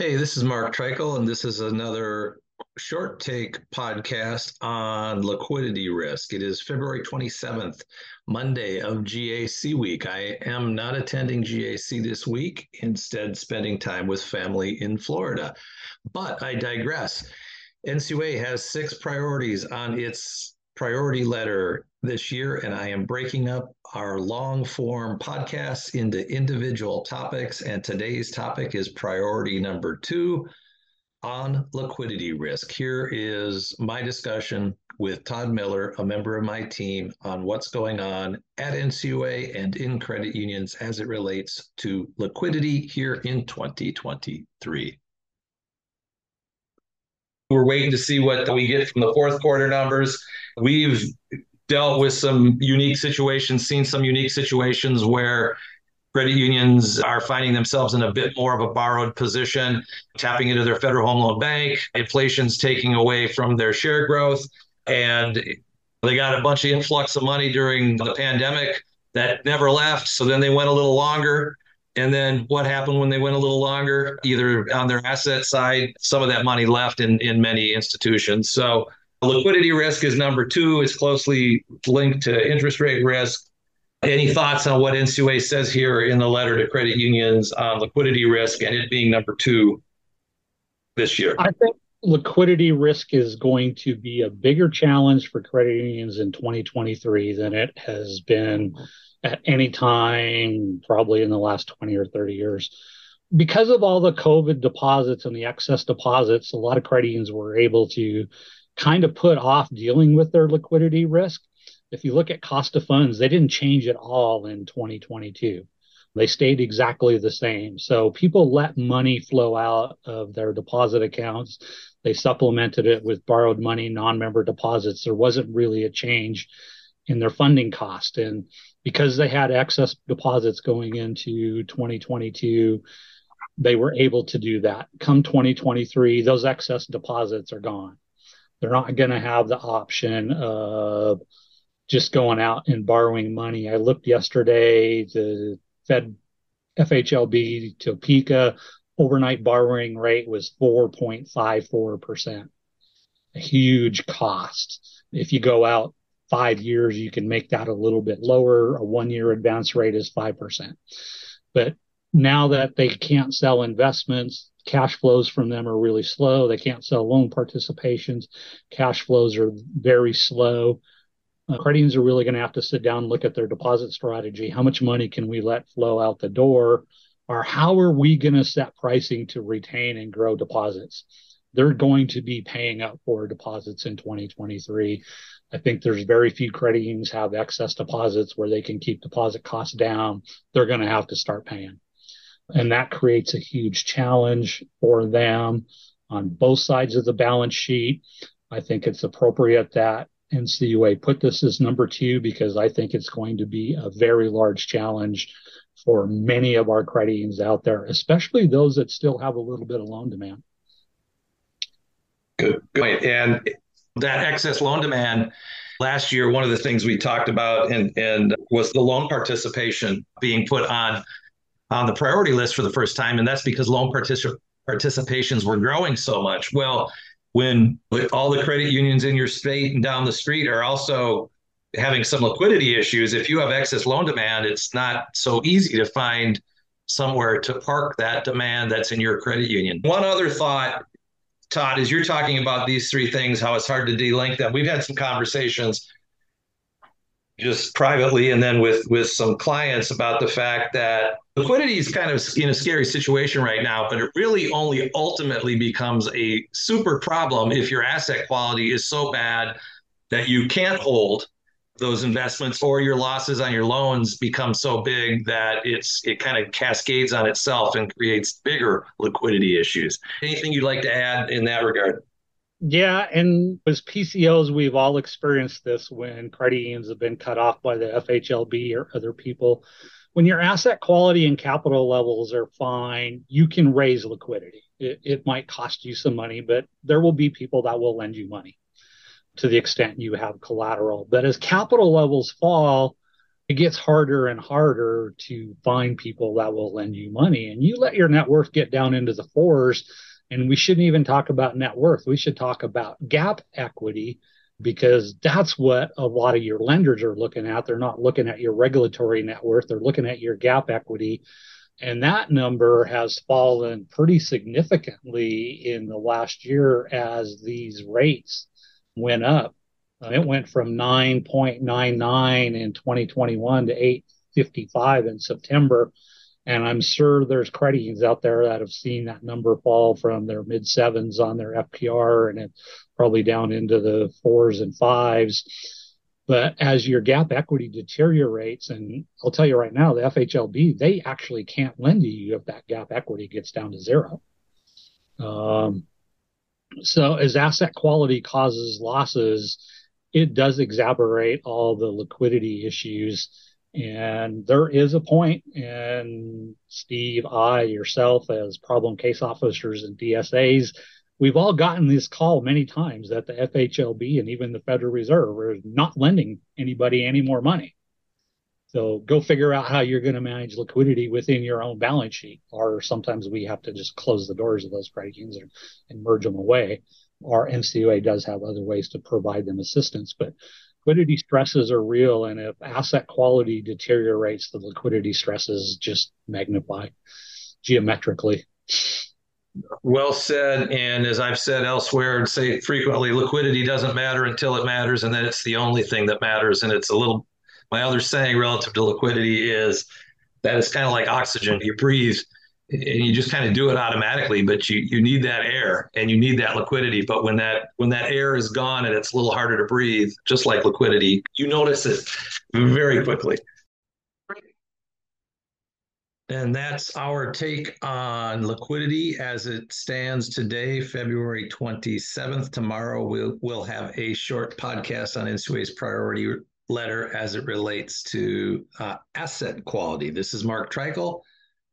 Hey, this is Mark Treichel, and this is another short take podcast on liquidity risk. It is February 27th, Monday of GAC week. I am not attending GAC this week, instead, spending time with family in Florida. But I digress. NCUA has six priorities on its priority letter this year, and I am breaking up our long form podcasts into individual topics. And today's topic is priority number two on liquidity risk. Here is my discussion with Todd Miller, a member of my team, on what's going on at NCUA and in credit unions as it relates to liquidity here in 2023. We're waiting to see what we get from the fourth quarter numbers. We've dealt with some unique situations, seen some unique situations where credit unions are finding themselves in a bit more of a borrowed position, tapping into their Federal Home Loan Bank. Inflation's taking away from their share growth. And they got a bunch of influx of money during the pandemic that never left. So then they went a little longer. And then what happened when they went a little longer? Either on their asset side, some of that money left in, in many institutions. So liquidity risk is number two, It's closely linked to interest rate risk. Any thoughts on what NCUA says here in the letter to credit unions on liquidity risk and it being number two this year? I think liquidity risk is going to be a bigger challenge for credit unions in 2023 than it has been at any time, probably in the last 20 or 30 years. Because of all the COVID deposits and the excess deposits, a lot of credit unions were able to kind of put off dealing with their liquidity risk. If you look at cost of funds, they didn't change at all in 2022. They stayed exactly the same. So people let money flow out of their deposit accounts. They supplemented it with borrowed money, non member deposits. There wasn't really a change in their funding cost. And because they had excess deposits going into 2022, they were able to do that. Come 2023, those excess deposits are gone. They're not going to have the option of just going out and borrowing money. I looked yesterday, the Fed FHLB Topeka overnight borrowing rate was 4.54%. A huge cost. If you go out five years, you can make that a little bit lower. A one year advance rate is 5%. But now that they can't sell investments, cash flows from them are really slow. They can't sell loan participations. Cash flows are very slow. Uh, credit unions are really going to have to sit down and look at their deposit strategy. How much money can we let flow out the door? Or how are we going to set pricing to retain and grow deposits? They're going to be paying up for deposits in 2023. I think there's very few credit unions have excess deposits where they can keep deposit costs down. They're going to have to start paying. And that creates a huge challenge for them on both sides of the balance sheet. I think it's appropriate that NCUA put this as number two because I think it's going to be a very large challenge for many of our credit unions out there, especially those that still have a little bit of loan demand. Good point. And that excess loan demand last year, one of the things we talked about and, and was the loan participation being put on on the priority list for the first time, and that's because loan particip- participations were growing so much. Well, when all the credit unions in your state and down the street are also having some liquidity issues, if you have excess loan demand, it's not so easy to find somewhere to park that demand that's in your credit union. One other thought, Todd, is you're talking about these three things, how it's hard to delink them. We've had some conversations just privately and then with with some clients about the fact that liquidity is kind of in a scary situation right now but it really only ultimately becomes a super problem if your asset quality is so bad that you can't hold those investments or your losses on your loans become so big that it's it kind of cascades on itself and creates bigger liquidity issues. Anything you'd like to add in that regard? Yeah, and as PCOs, we've all experienced this when credit unions have been cut off by the FHLB or other people. When your asset quality and capital levels are fine, you can raise liquidity. It, it might cost you some money, but there will be people that will lend you money to the extent you have collateral. But as capital levels fall, it gets harder and harder to find people that will lend you money. And you let your net worth get down into the fours, and we shouldn't even talk about net worth. We should talk about GAAP equity because that's what a lot of your lenders are looking at. They're not looking at your regulatory net worth, they're looking at your GAAP equity. And that number has fallen pretty significantly in the last year as these rates went up. Uh, it went from 9.99 in 2021 to 855 in September. And I'm sure there's credit unions out there that have seen that number fall from their mid sevens on their FPR and it's probably down into the fours and fives. But as your GAAP equity deteriorates, and I'll tell you right now, the FHLB, they actually can't lend to you if that GAAP equity gets down to zero. Um, so as asset quality causes losses, it does exacerbate all the liquidity issues. And there is a point, and Steve, I, yourself, as problem case officers and DSAs, we've all gotten this call many times that the FHLB and even the Federal Reserve are not lending anybody any more money. So go figure out how you're going to manage liquidity within your own balance sheet. Or sometimes we have to just close the doors of those credit unions and, merge them away. Our NCUA does have other ways to provide them assistance, but liquidity stresses are real. And if asset quality deteriorates, the liquidity stresses just magnify geometrically. Well said. And as I've said elsewhere and say frequently, liquidity doesn't matter until it matters. And then it's the only thing that matters. And it's a little my other saying relative to liquidity is that it's kind of like oxygen. You breathe and you just kind of do it automatically, but you you need that air and you need that liquidity. But when that when that air is gone and it's a little harder to breathe, just like liquidity, you notice it very quickly. And that's our take on liquidity as it stands today, February 27th. Tomorrow we'll, we'll have a short podcast on NCUA's priority letter as it relates to uh, asset quality. This is Mark Treichel